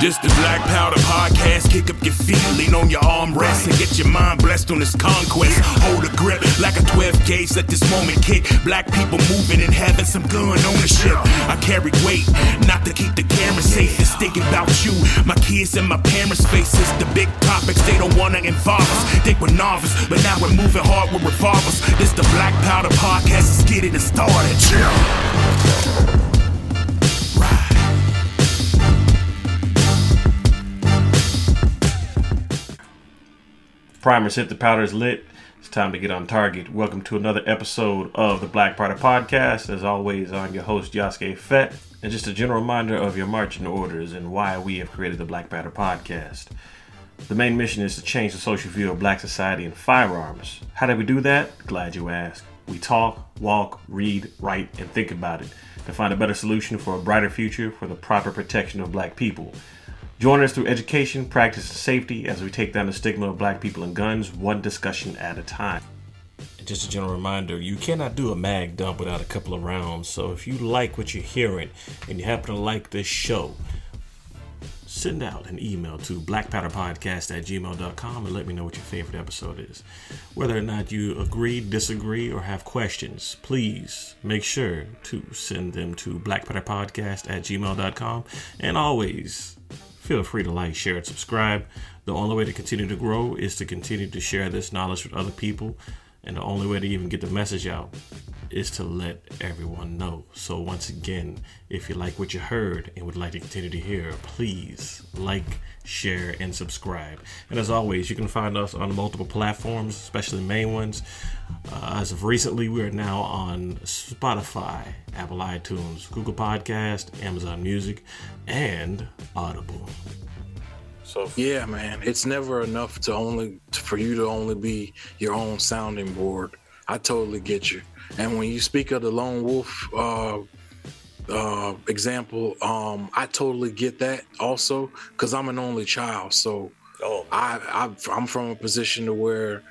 This the Black Powder Podcast. Kick up your feet, lean on your armrest, and get your mind blessed on this conquest. Hold a grip like a 12 gauge. Let this moment kick. Black people moving and having some gun ownership. I carry weight, not to keep the camera safe. It's thinking about you, my kids, and my parents' faces. The big topics they don't wanna involve us. Think we're novice, but now we're moving hard with revolvers. This the Black Powder Podcast. Let's get it started. Primers hit the powders lit. It's time to get on target. Welcome to another episode of the Black Powder Podcast. As always, I'm your host, Yasuke Fett. And just a general reminder of your marching orders and why we have created the Black Powder Podcast. The main mission is to change the social view of black society and firearms. How do we do that? Glad you asked. We talk, walk, read, write, and think about it to find a better solution for a brighter future for the proper protection of black people. Join us through education, practice, and safety as we take down the stigma of black people and guns one discussion at a time. Just a general reminder you cannot do a mag dump without a couple of rounds. So if you like what you're hearing and you happen to like this show, send out an email to blackpowderpodcast at gmail.com and let me know what your favorite episode is. Whether or not you agree, disagree, or have questions, please make sure to send them to blackpowderpodcast at gmail.com. And always feel free to like, share, and subscribe. The only way to continue to grow is to continue to share this knowledge with other people. And the only way to even get the message out is to let everyone know. So, once again, if you like what you heard and would like to continue to hear, please like, share, and subscribe. And as always, you can find us on multiple platforms, especially main ones. Uh, as of recently, we are now on Spotify, Apple iTunes, Google Podcast, Amazon Music, and Audible. So yeah, man, it's never enough to only for you to only be your own sounding board. I totally get you. And when you speak of the lone wolf uh, uh, example, um, I totally get that also because I'm an only child. So oh. I, I I'm from a position to where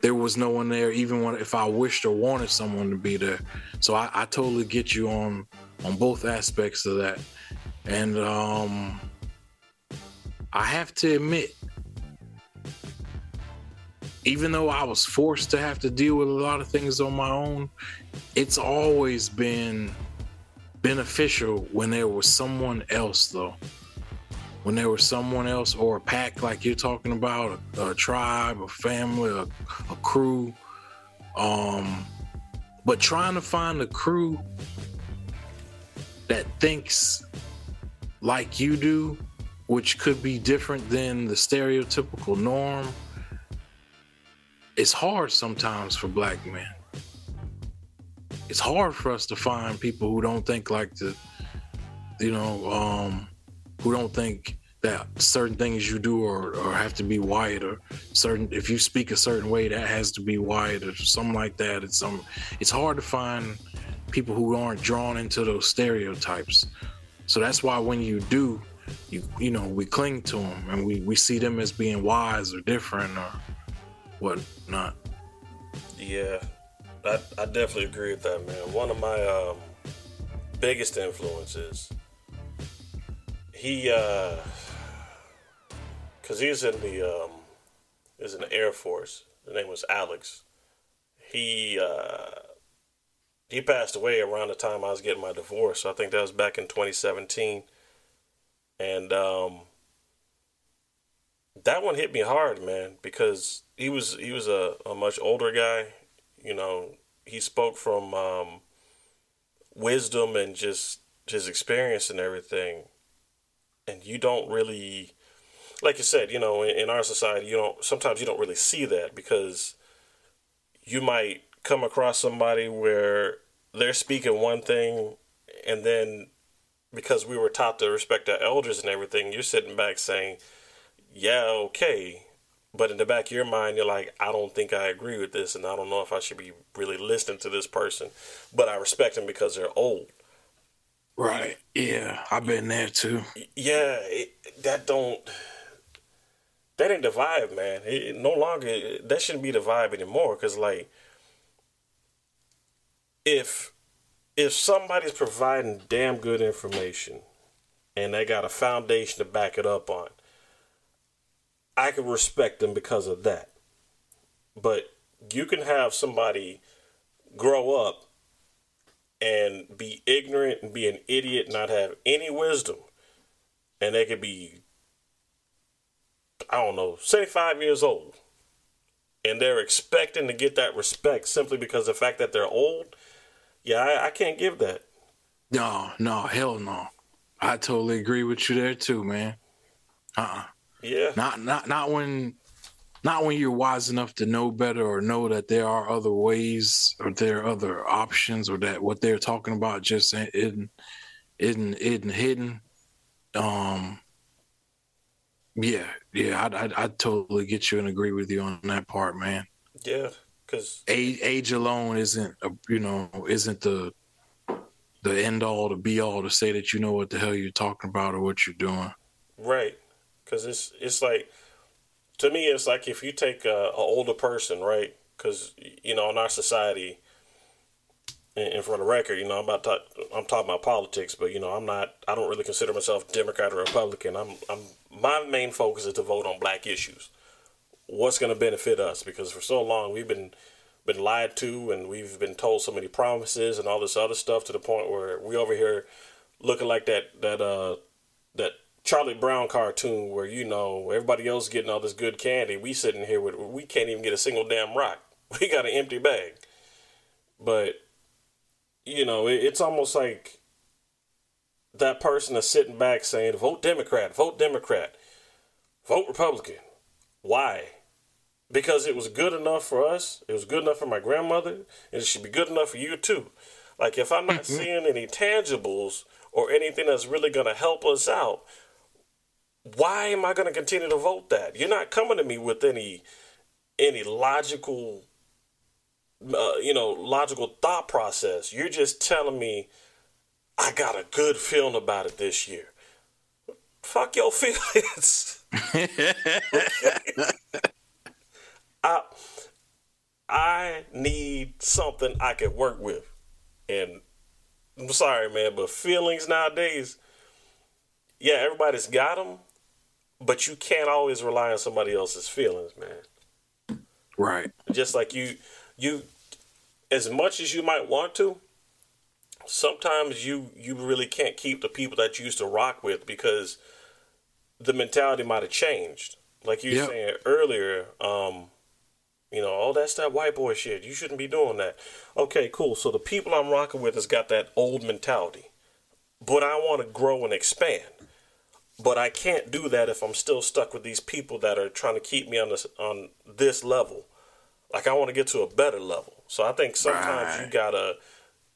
there was no one there, even when if I wished or wanted someone to be there. So I, I totally get you on on both aspects of that. And um, I have to admit, even though I was forced to have to deal with a lot of things on my own, it's always been beneficial when there was someone else, though. When there was someone else or a pack like you're talking about, a, a tribe, a family, a, a crew. Um, but trying to find a crew that thinks like you do, which could be different than the stereotypical norm, it's hard sometimes for black men. It's hard for us to find people who don't think like the, you know, um, who don't think that certain things you do or, or have to be white or certain if you speak a certain way that has to be white or something like that. It's some it's hard to find people who aren't drawn into those stereotypes. So that's why when you do, you you know we cling to them and we we see them as being wise or different or whatnot. Yeah, I I definitely agree with that, man. One of my um, biggest influences, he uh, cause he's in the um, is in the Air Force. His name was Alex. He uh, he passed away around the time I was getting my divorce. I think that was back in 2017. And um, that one hit me hard, man, because he was he was a, a much older guy. You know, he spoke from um, wisdom and just his experience and everything. And you don't really, like you said, you know, in, in our society, you don't sometimes you don't really see that because you might come across somebody where they're speaking one thing and then because we were taught to respect our elders and everything, you're sitting back saying, Yeah, okay. But in the back of your mind, you're like, I don't think I agree with this, and I don't know if I should be really listening to this person. But I respect them because they're old. Right. Yeah, I've been there too. Yeah, it, that don't. That ain't the vibe, man. It, it no longer that shouldn't be the vibe anymore. Cause like, if if somebody's providing damn good information and they got a foundation to back it up on. I can respect them because of that. But you can have somebody grow up and be ignorant and be an idiot, not have any wisdom, and they could be, I don't know, say five years old, and they're expecting to get that respect simply because the fact that they're old. Yeah, I, I can't give that. No, no, hell no. I totally agree with you there too, man. Uh uh Yeah. Not not not when not when you're wise enough to know better or know that there are other ways or there are other options or that what they're talking about just isn't isn't isn't hidden. Um yeah, yeah, I I I totally get you and agree with you on that part, man. Yeah, because age, age alone isn't a, you know isn't the the end all to be all to say that you know what the hell you're talking about or what you're doing. Right, because it's it's like to me it's like if you take a, a older person, right? Because you know in our society, and, for the record, you know I'm about to, I'm talking about politics, but you know I'm not I don't really consider myself Democrat or Republican. I'm I'm my main focus is to vote on black issues. What's going to benefit us? Because for so long we've been been lied to and we've been told so many promises and all this other stuff to the point where we over here looking like that that uh that Charlie Brown cartoon where you know everybody else getting all this good candy, we sitting here with we can't even get a single damn rock. We got an empty bag. But you know, it, it's almost like that person is sitting back saying, "Vote Democrat, vote Democrat, vote Republican." Why? Because it was good enough for us. It was good enough for my grandmother, and it should be good enough for you too. Like if I'm not mm-hmm. seeing any tangibles or anything that's really going to help us out, why am I going to continue to vote that? You're not coming to me with any any logical uh, you know, logical thought process. You're just telling me I got a good feeling about it this year. Fuck your feelings. I I need something I can work with. And I'm sorry, man, but feelings nowadays, yeah, everybody's got them, but you can't always rely on somebody else's feelings, man. Right. Just like you, you, as much as you might want to, sometimes you you really can't keep the people that you used to rock with because the mentality might have changed. Like you were yep. saying earlier, um, you know, oh, that's that white boy shit. You shouldn't be doing that. Okay, cool. So the people I'm rocking with has got that old mentality, but I want to grow and expand. But I can't do that if I'm still stuck with these people that are trying to keep me on this on this level. Like I want to get to a better level. So I think sometimes right. you gotta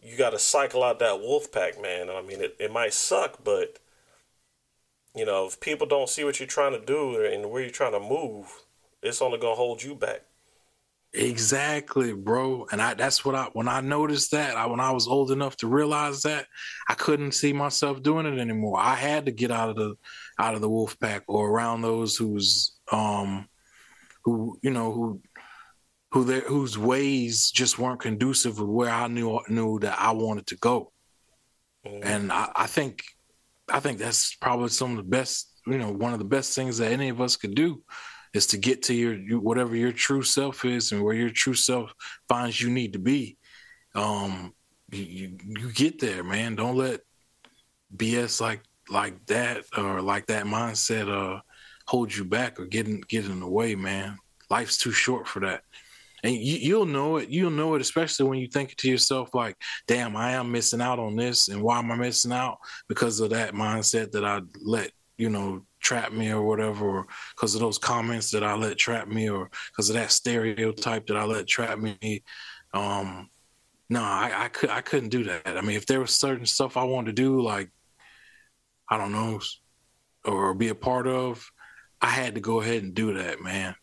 you gotta cycle out that wolf pack, man. I mean, it, it might suck, but you know, if people don't see what you're trying to do and where you're trying to move, it's only gonna hold you back. Exactly, bro. And I that's what I when I noticed that, I when I was old enough to realize that, I couldn't see myself doing it anymore. I had to get out of the out of the wolf pack or around those who's um who you know who who their whose ways just weren't conducive with where I knew knew that I wanted to go. Mm. And I, I think I think that's probably some of the best, you know, one of the best things that any of us could do is to get to your you, whatever your true self is and where your true self finds you need to be. Um, you, you get there, man. Don't let BS like like that or like that mindset uh hold you back or get in, get in the way, man. Life's too short for that. And you, you'll know it. You'll know it, especially when you think to yourself, like, damn, I am missing out on this. And why am I missing out? Because of that mindset that I let, you know, trap me or whatever, or because of those comments that I let trap me, or because of that stereotype that I let trap me. Um, no, I, I could I couldn't do that. I mean, if there was certain stuff I wanted to do, like I don't know, or be a part of, I had to go ahead and do that, man.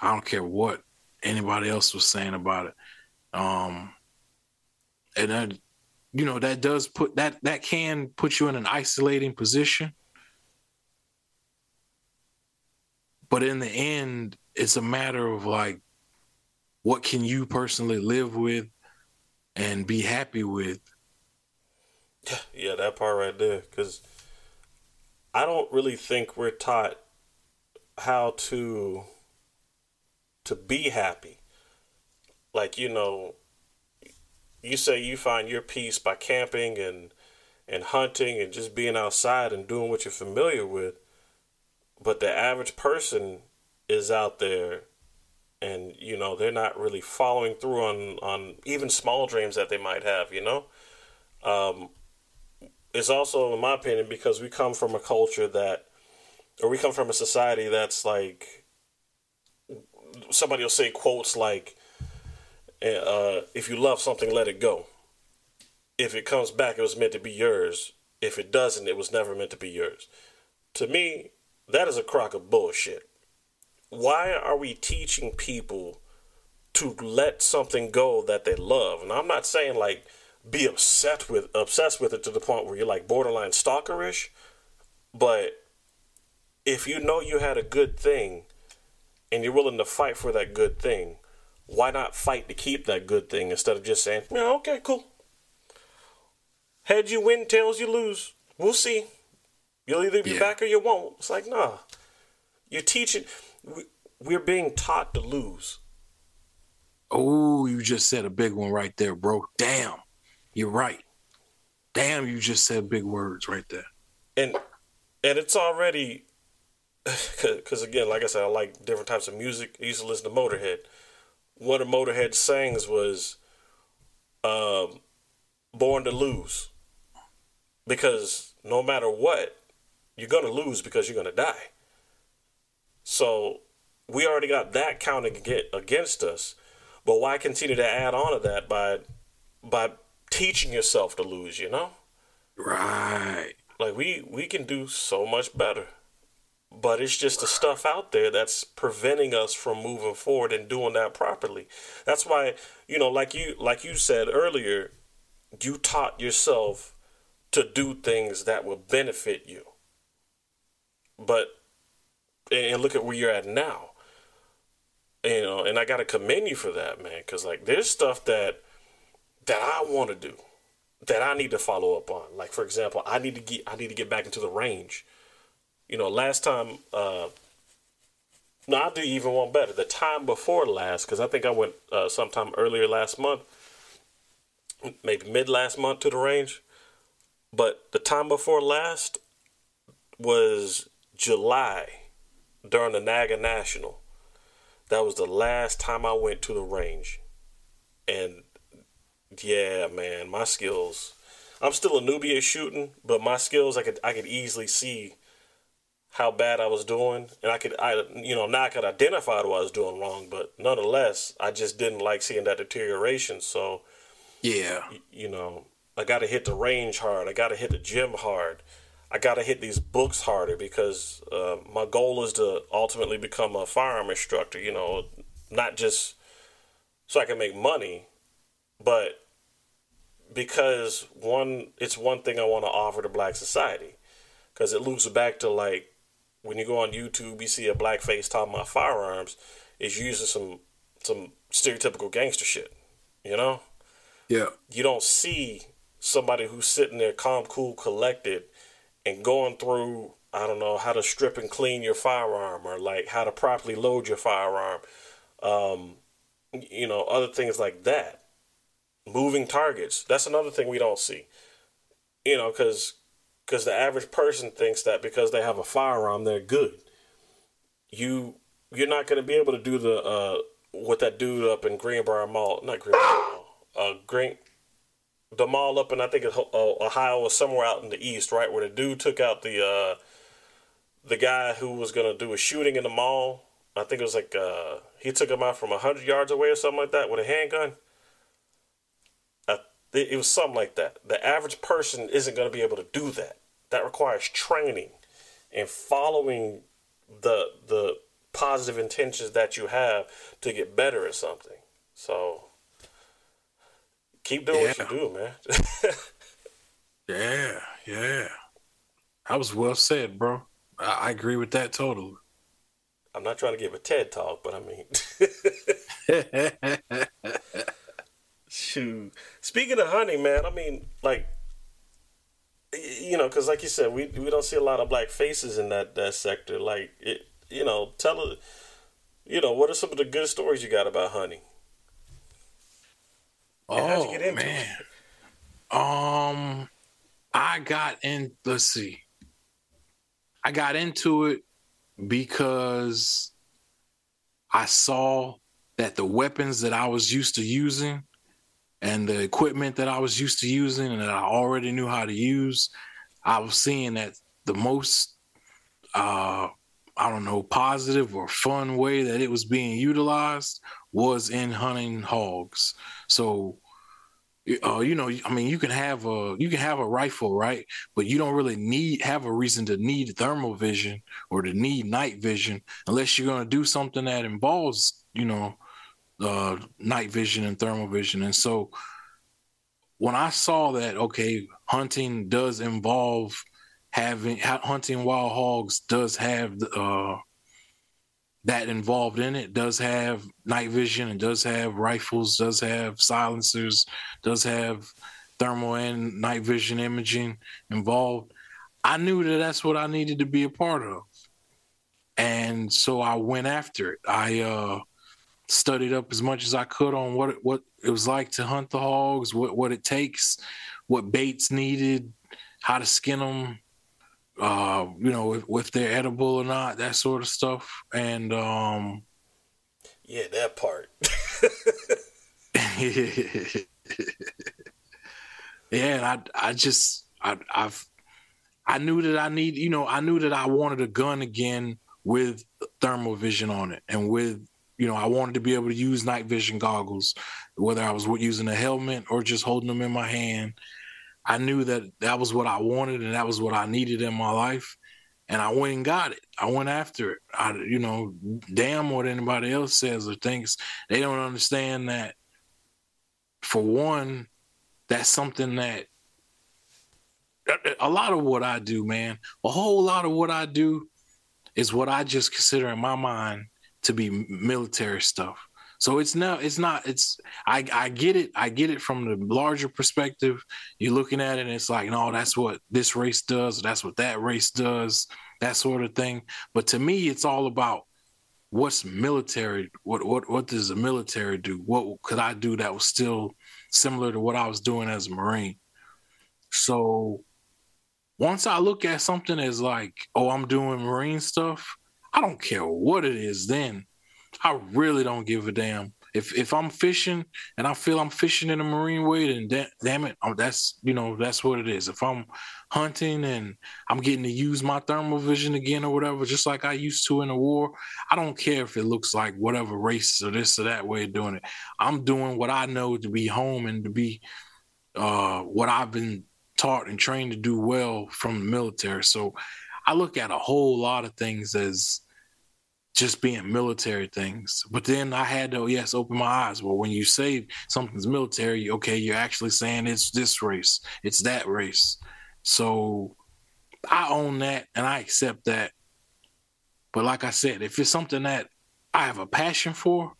I don't care what anybody else was saying about it. Um, and then, you know, that does put that that can put you in an isolating position. But in the end, it's a matter of like, what can you personally live with and be happy with? Yeah, that part right there. Because I don't really think we're taught how to to be happy. Like, you know, you say you find your peace by camping and and hunting and just being outside and doing what you're familiar with. But the average person is out there and you know they're not really following through on on even small dreams that they might have you know? Um, it's also in my opinion because we come from a culture that or we come from a society that's like somebody will say quotes like uh, if you love something let it go. If it comes back it was meant to be yours. If it doesn't it was never meant to be yours. To me that is a crock of bullshit why are we teaching people to let something go that they love? And I'm not saying like be obsessed with obsessed with it to the point where you're like borderline stalkerish, but if you know you had a good thing and you're willing to fight for that good thing, why not fight to keep that good thing instead of just saying, "Yeah, okay, cool. Heads you win, tails you lose. We'll see. You'll either be yeah. back or you won't." It's like, nah. You're teaching we're being taught to lose. Oh, you just said a big one right there, bro. Damn. You're right. Damn, you just said big words right there. And and it's already because again, like I said, I like different types of music. I used to listen to Motorhead. One of Motorhead's sayings was, um, "Born to lose," because no matter what, you're gonna lose because you're gonna die. So we already got that counting against us. But why continue to add on to that by by teaching yourself to lose? You know, right? Like we we can do so much better, but it's just the stuff out there that's preventing us from moving forward and doing that properly. That's why you know, like you like you said earlier, you taught yourself to do things that will benefit you. But and look at where you're at now. You know, and I got to commend you for that, man, because like there's stuff that that I want to do that I need to follow up on. Like for example, I need to get I need to get back into the range. You know, last time, uh, no, I do even one better. The time before last, because I think I went uh, sometime earlier last month, maybe mid last month to the range. But the time before last was July during the Naga National. That was the last time I went to the range. And yeah, man, my skills. I'm still a newbie at shooting, but my skills I could I could easily see how bad I was doing, and I could I you know now I could identify what I was doing wrong, but nonetheless I just didn't like seeing that deterioration. So yeah, you know I got to hit the range hard. I got to hit the gym hard. I got to hit these books harder because uh, my goal is to ultimately become a firearm instructor. You know, not just so I can make money, but because one, it's one thing I want to offer to Black society because it loops back to like when you go on YouTube, you see a black face talking about firearms, is using some some stereotypical gangster shit. You know? Yeah. You don't see somebody who's sitting there calm, cool, collected and going through I don't know how to strip and clean your firearm or like how to properly load your firearm, um, you know, other things like that. Moving targets. That's another thing we don't see. You know, because because the average person thinks that because they have a firearm they're good. You you're not going to be able to do the uh, what that dude up in Greenbrier Mall, not Greenbrier Mall, uh, Green the mall up in I think uh, Ohio or somewhere out in the east, right, where the dude took out the uh, the guy who was gonna do a shooting in the mall. I think it was like uh, he took him out from hundred yards away or something like that with a handgun. it was something like that. The average person isn't gonna be able to do that. That requires training and following the the positive intentions that you have to get better at something. So Keep doing yeah. what you do, man. yeah, yeah. That was well said, bro. I, I, agree with that totally. I'm not trying to give a TED talk, but I mean, shoot. Speaking of hunting, man, I mean, like, you know, because like you said, we we don't see a lot of black faces in that that sector. Like it, you know, tell it. You know, what are some of the good stories you got about hunting? Oh how'd you get into man, um, I got in. Let's see, I got into it because I saw that the weapons that I was used to using and the equipment that I was used to using and that I already knew how to use, I was seeing that the most uh, I don't know, positive or fun way that it was being utilized was in hunting hogs. So uh, you know, I mean, you can have a you can have a rifle, right? But you don't really need have a reason to need thermal vision or to need night vision unless you're going to do something that involves, you know, uh, night vision and thermal vision. And so, when I saw that, okay, hunting does involve having hunting wild hogs does have uh, that involved in it does have night vision and does have rifles, does have silencers, does have thermal and night vision imaging involved. I knew that that's what I needed to be a part of. And so I went after it. I uh, studied up as much as I could on what it, what it was like to hunt the hogs, what, what it takes, what baits needed, how to skin them, uh, you know, if, if, they're edible or not, that sort of stuff. And um, yeah, that part. yeah, and I I just I I've I knew that I need you know I knew that I wanted a gun again with thermal vision on it and with you know I wanted to be able to use night vision goggles whether I was using a helmet or just holding them in my hand I knew that that was what I wanted and that was what I needed in my life. And I went and got it. I went after it. I, you know, damn what anybody else says or thinks. They don't understand that, for one, that's something that a lot of what I do, man, a whole lot of what I do is what I just consider in my mind to be military stuff. So it's not it's not it's I I get it I get it from the larger perspective. You're looking at it and it's like no that's what this race does that's what that race does that sort of thing. But to me it's all about what's military what what what does the military do? What could I do that was still similar to what I was doing as a marine? So once I look at something as like oh I'm doing marine stuff, I don't care what it is then I really don't give a damn. If if I'm fishing and I feel I'm fishing in a marine way, then da- damn it, that's you know that's what it is. If I'm hunting and I'm getting to use my thermal vision again or whatever, just like I used to in the war, I don't care if it looks like whatever race or this or that way of doing it. I'm doing what I know to be home and to be uh, what I've been taught and trained to do well from the military. So I look at a whole lot of things as just being military things. But then I had to, yes, open my eyes. Well, when you say something's military, okay, you're actually saying it's this race, it's that race. So I own that and I accept that. But like I said, if it's something that I have a passion for,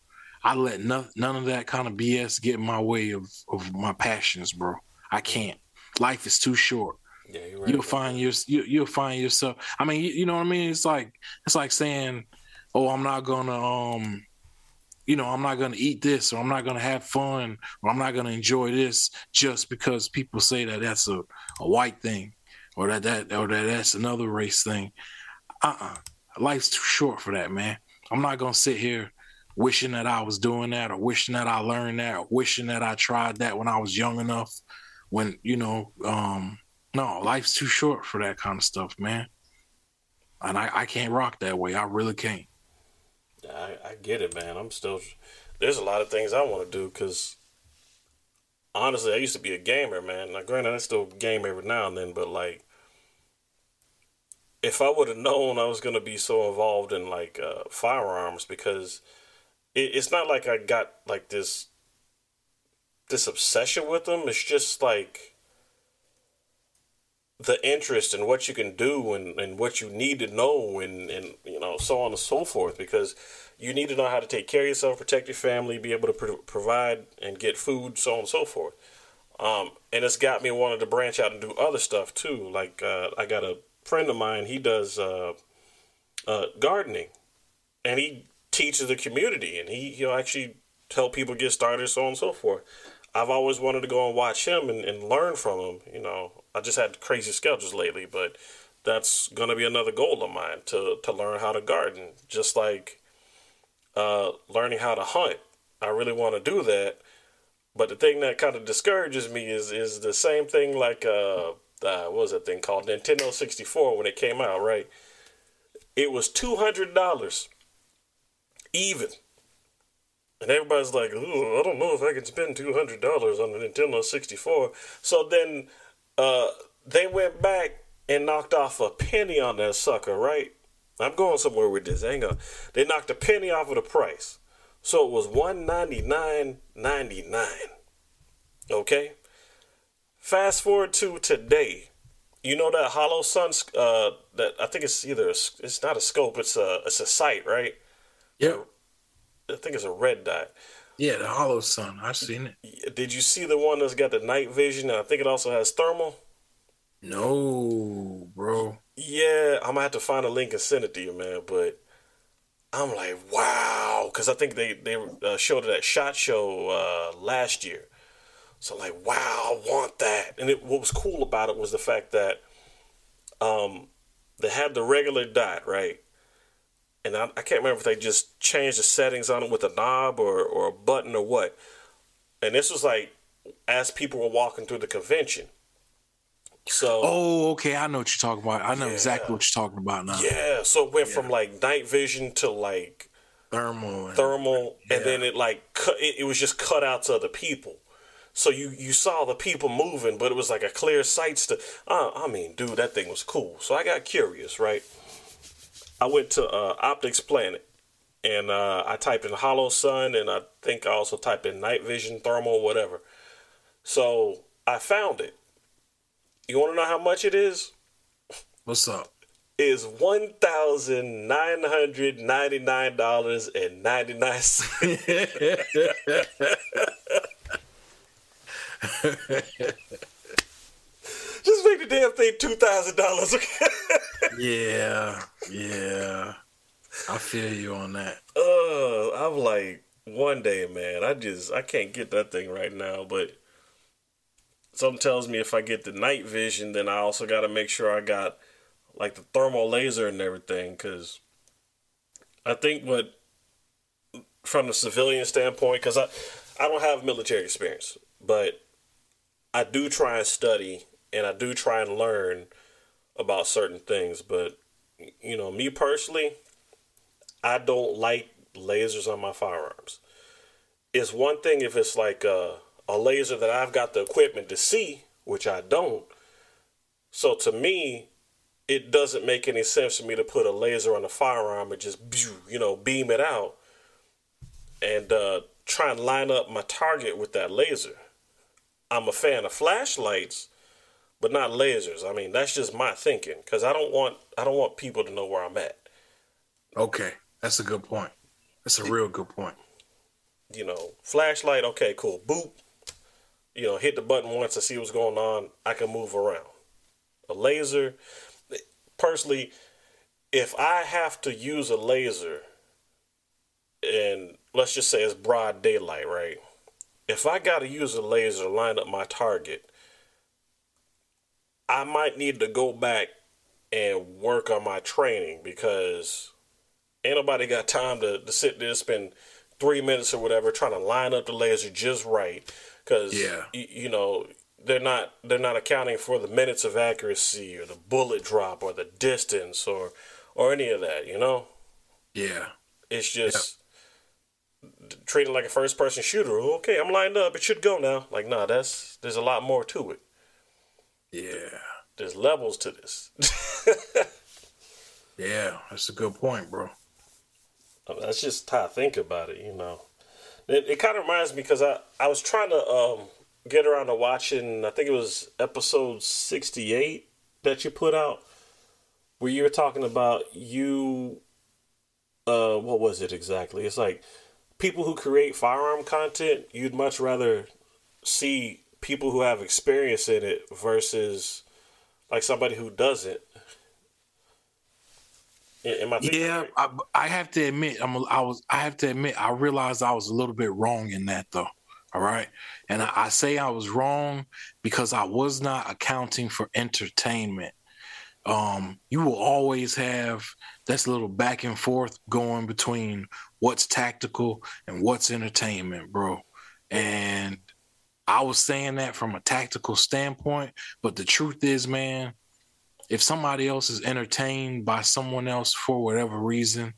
I let none, none of that kind of BS get in my way of, of my passions, bro. I can't. Life is too short. Yeah, you're right. You'll find your you, you'll find yourself. I mean, you, you know what I mean? It's like it's like saying oh, I'm not gonna um you know, I'm not going to eat this or I'm not going to have fun or I'm not going to enjoy this just because people say that that's a, a white thing or that, that or that that's another race thing. Uh-uh. Life's too short for that, man. I'm not going to sit here wishing that I was doing that or wishing that I learned that or wishing that I tried that when I was young enough when, you know, um no, life's too short for that kind of stuff, man. And I, I can't rock that way. I really can't. I, I get it, man. I'm still. There's a lot of things I want to do because honestly, I used to be a gamer, man. Now, granted, I still game every now and then, but like, if I would have known I was gonna be so involved in like uh, firearms, because it, it's not like I got like this this obsession with them. It's just like the interest in what you can do and, and what you need to know and, and you know so on and so forth because you need to know how to take care of yourself protect your family be able to pro- provide and get food so on and so forth Um, and it's got me wanting to branch out and do other stuff too. Like uh, I got a friend of mine, he does uh, uh, gardening, and he teaches the community, and he he'll actually help people get started, so on and so forth. I've always wanted to go and watch him and, and learn from him. You know, I just had crazy schedules lately, but that's gonna be another goal of mine to to learn how to garden, just like uh, learning how to hunt. I really want to do that, but the thing that kind of discourages me is is the same thing like uh, uh what was that thing called Nintendo sixty four when it came out, right? It was two hundred dollars even. And everybody's like, Ooh, I don't know if I can spend two hundred dollars on a Nintendo sixty four. So then uh, they went back and knocked off a penny on that sucker, right? I'm going somewhere with this. Hang on. They knocked a penny off of the price. So it was one ninety nine ninety nine. Okay? Fast forward to today. You know that Holosun uh that I think it's either a, it's not a scope, it's a it's a sight, right? Yeah. I think it's a red dot. Yeah, the Holosun. I've seen it. Did you see the one that's got the night vision? I think it also has thermal. No, bro. Yeah, I'm gonna have to find a link and send it to you, man. But I'm like, wow, because I think they they uh, showed it at Shot Show uh, last year. So I'm like, wow, I want that. And it, what was cool about it was the fact that um, they had the regular dot, right? And I, I can't remember if they just changed the settings on it with a knob or, or a button or what. And this was like as people were walking through the convention. So Oh, okay. I know what you're talking about. I know Yeah. exactly what you're talking about now. yeah, so it went from like night vision to like Thermal. And, thermal, Yeah. and then it like cut. It, it was just cut out to other people. So you you saw the people moving, but it was like a clear sight to. Uh, I mean, dude, that thing was cool. So I got curious, right? I went to uh, Optics Planet, and uh, I typed in Holosun, and I think I also typed in night vision, thermal, whatever. So I found it. You want to know how much it is? What's up? Is one thousand nine hundred ninety nine dollars and ninety nine cents. Just make the damn thing two thousand dollars. yeah, yeah. I feel you on that. Uh, I'm like, one day, man, I just I can't get that thing right now. But something tells me if I get the night vision, then I also got to make sure I got like the thermal laser and everything, because I think what from the civilian standpoint, because I I don't have military experience, but I do try and study and I do try and learn about certain things. But you know, me personally, I don't like lasers on my firearms. It's one thing if it's like a, a laser that I've got the equipment to see, which I don't. So to me, it doesn't make any sense for me to put a laser on a firearm and just, you know, beam it out and uh, try and line up my target with that laser. I'm a fan of flashlights, but not lasers. I mean, that's just my thinking because I don't want I don't want people to know where I'm at. Okay, that's a good point. That's a real good point. you know, flashlight, okay, cool. Boop. You know, hit the button once to see what's going on. I can move around. A laser, personally, if I have to use a laser and let's just say it's broad daylight, right? If I got to use a laser to line up my target, I might need to go back and work on my training because ain't nobody got time to, to sit there and spend three minutes or whatever trying to line up the laser just right. Because Yeah. y- you know they're not they're not accounting for the minutes of accuracy or the bullet drop or the distance or or any of that you know? Yeah. it's just treating it like a first person shooter. Okay i'm lined up. It should go now. Like nah that's there's a lot more to it Yeah. there's levels to this Yeah. That's a good point, bro. That's just how I think about it, you know. It, it kind of reminds me because I, I was trying to um, get around to watching, I think it was episode 68 that you put out, where you were talking about you, uh, what was it exactly? It's like people who create firearm content, you'd much rather see people who have experience in it versus like somebody who doesn't. Am I yeah, I, I, have to admit, I'm. A, I was. I have to admit, I realized I was a little bit wrong in that, though. All right, and I, I say I was wrong because I was not accounting for entertainment. Um, you will always have that's a little back and forth going between what's tactical and what's entertainment, bro. And I was saying that from a tactical standpoint, but the truth is, man, if somebody else is entertained by someone else for whatever reason,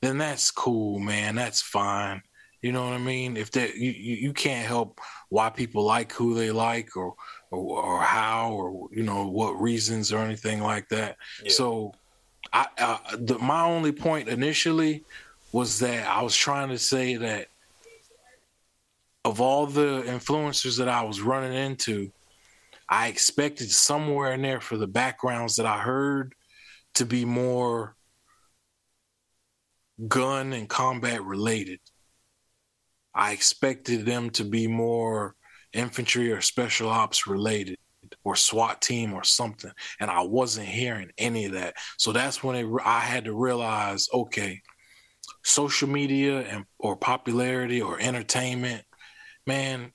then that's cool, man. That's fine. You know what I mean? If that you, you can't help why people like who they like or or, or how or you know what reasons or anything like that. Yeah. So, I uh, the, my only point initially was that I was trying to say that of all the influencers that I was running into, I expected somewhere in there for the backgrounds that I heard to be more gun and combat related. I expected them to be more infantry or special ops related or SWAT team or something. And I wasn't hearing any of that. So that's when it, I had to realize okay, social media and or popularity or entertainment, man,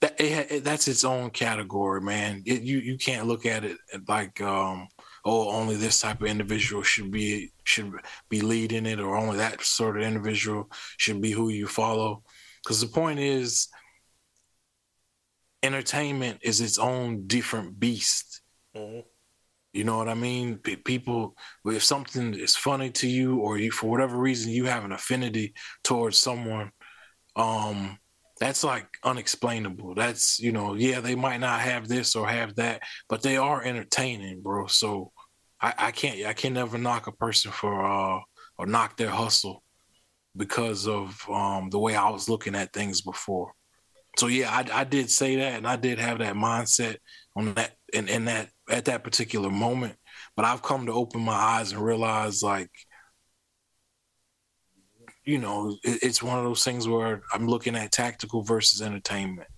that it, that's its own category, man. It, you you can't look at it like um, oh only this type of individual should be should be leading it, or only that sort of individual should be who you follow. Because the point is, entertainment is its own different beast. Mm-hmm. You know what I mean? People, if something is funny to you, or you for whatever reason you have an affinity towards someone, um, that's like unexplainable. That's you know, yeah, they might not have this or have that, but they are entertaining, bro. So I, I can't I can never knock a person for uh or knock their hustle because of um the way I was looking at things before. So yeah, I, I did say that and I did have that mindset on that and in, in that at that particular moment. But I've come to open my eyes and realize like you know, it, it's one of those things where I'm looking at tactical versus entertainment.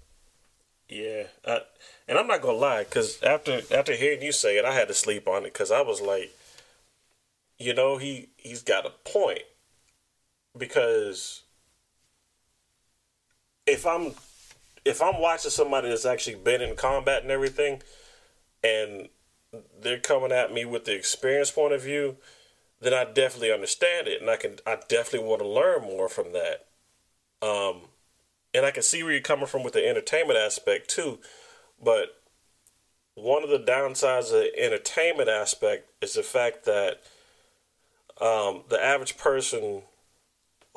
Yeah, I, and I'm not gonna lie, because after after hearing you say it, I had to sleep on it because I was like, you know, he he's got a point because if I'm if I'm watching somebody that's actually been in combat and everything, and they're coming at me with the experience point of view, then I definitely understand it, and I can I definitely want to learn more from that. Um, and I can see where you're coming from with the entertainment aspect too, but one of the downsides of the entertainment aspect is the fact that um, the average person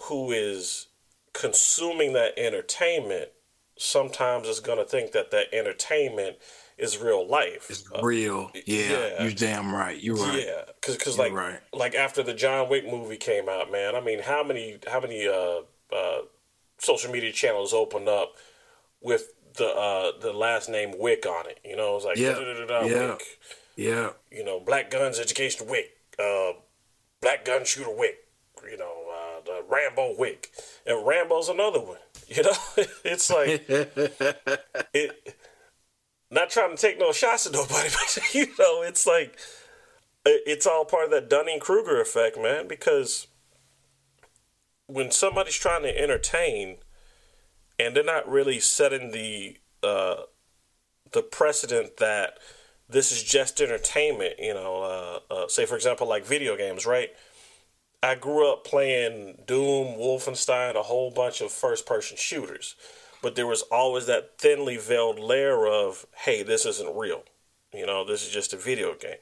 who is consuming that entertainment sometimes is going to think that that entertainment is real life. It's uh, real. Yeah, yeah, you're damn right. You're right. Yeah, because cause like right. like after the John Wick movie came out, man. I mean, how many how many uh, uh, social media channels opened up with the uh, the last name Wick on it? You know, it was like yeah, yeah, Wick. yeah. You know, Black Guns Education Wick, uh, Black Gun Shooter Wick. You know, uh, the Rambo Wick, and Rambo's another one. You know, it's like it not trying to take no shots at nobody, but you know, it's like it's all part of that Dunning Kruger effect, man. Because when somebody's trying to entertain, and they're not really setting the uh, the precedent that this is just entertainment, you know, uh, uh, say for example, like video games, right? I grew up playing Doom, Wolfenstein, a whole bunch of first person shooters but there was always that thinly veiled layer of, hey, this isn't real. You know, this is just a video game.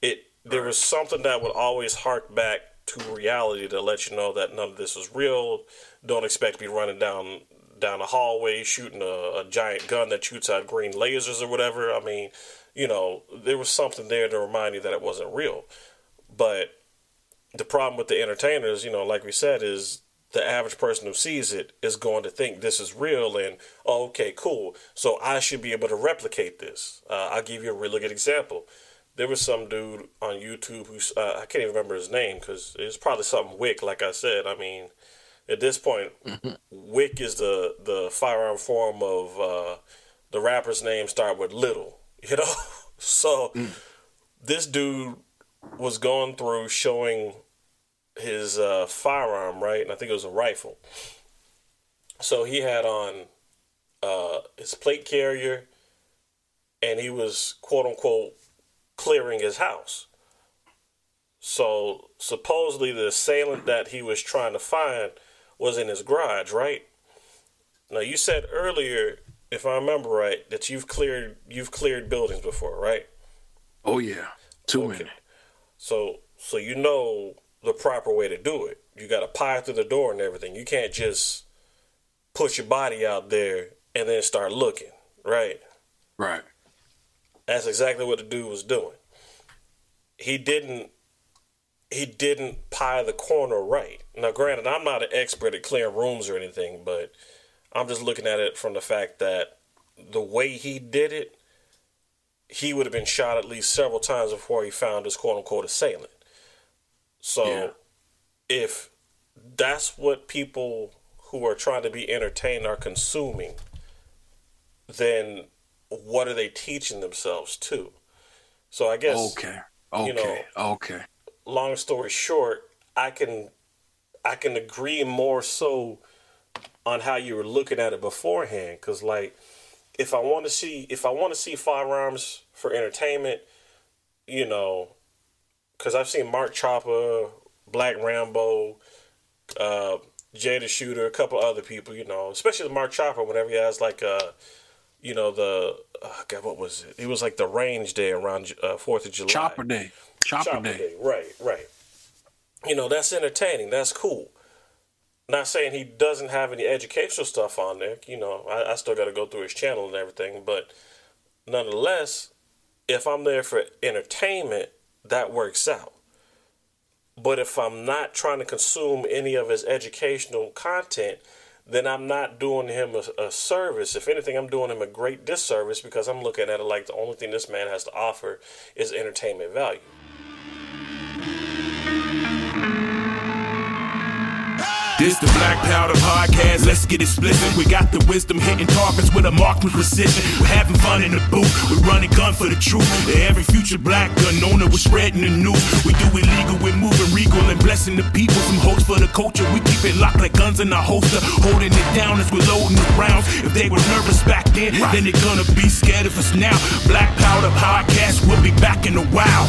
It there was something that would always hark back to reality to let you know that none of this is real. Don't expect to be running down down a hallway shooting a, a giant gun that shoots out green lasers or whatever. I mean, you know, there was something there to remind you that it wasn't real. But the problem with the entertainers, you know, like we said, is the average person who sees it is going to think this is real and oh, okay cool so i should be able to replicate this uh, i'll give you a really good example there was some dude on youtube who uh, i can't even remember his name because it's probably something wick like i said i mean at this point wick is the, the firearm form of uh, the rapper's name start with Little. You know, so mm. this dude was going through showing his uh, firearm, right? And I think it was a rifle. So he had on uh, his plate carrier, and he was quote unquote clearing his house. So supposedly the assailant that he was trying to find was in his garage, right? Now you said earlier, if I remember right, that you've cleared you've cleared buildings before, right? Oh yeah, too okay. many. So so you know the proper way to do it. You got to pie through the door and everything. You can't just push your body out there and then start looking, right? Right. That's exactly what the dude was doing. He didn't he didn't pie the corner right. Now granted, I'm not an expert at clearing rooms or anything, but I'm just looking at it from the fact that the way he did it, he would have been shot at least several times before he found his quote unquote assailant. So yeah. if that's what people who are trying to be entertained are consuming, then what are they teaching themselves to? So I guess okay, okay, you know, okay. Long story short, I can I can agree more so on how you were looking at it beforehand, because like if I want to see if I want to see firearms for entertainment, you know, because I've seen Mark Chopper, Black Rambo, uh, Jay the Shooter, a couple other people, you know, especially Mark Chopper. Whenever he has like uh you know the uh, God, what was it? It was like the range day around uh, Fourth of July. Chopper Day. Chopper, Chopper day. day. Right, right. You know that's entertaining. That's cool. Not saying he doesn't have any educational stuff on there. You know, I, I still got to go through his channel and everything, but nonetheless, if I'm there for entertainment, that works out. But if I'm not trying to consume any of his educational content, then I'm not doing him a, a, service. If anything, I'm doing him a great disservice because I'm looking at it like the only thing this man has to offer is entertainment value. This the Black Powder Podcast. Let's get it explicit. We got the wisdom hitting targets with a mark with precision. We're having fun in the booth. We're running gun for the truth. Every future black gun owner, we're spreading the news. We do illegal, we're moving regal and blessing the people. Some hopes for the culture. We keep it locked like guns in our holster. Holding it down as we're loading the rounds. If they were nervous back then, then they're gonna be scared of us now. Black Powder Podcast, we'll be back in a while.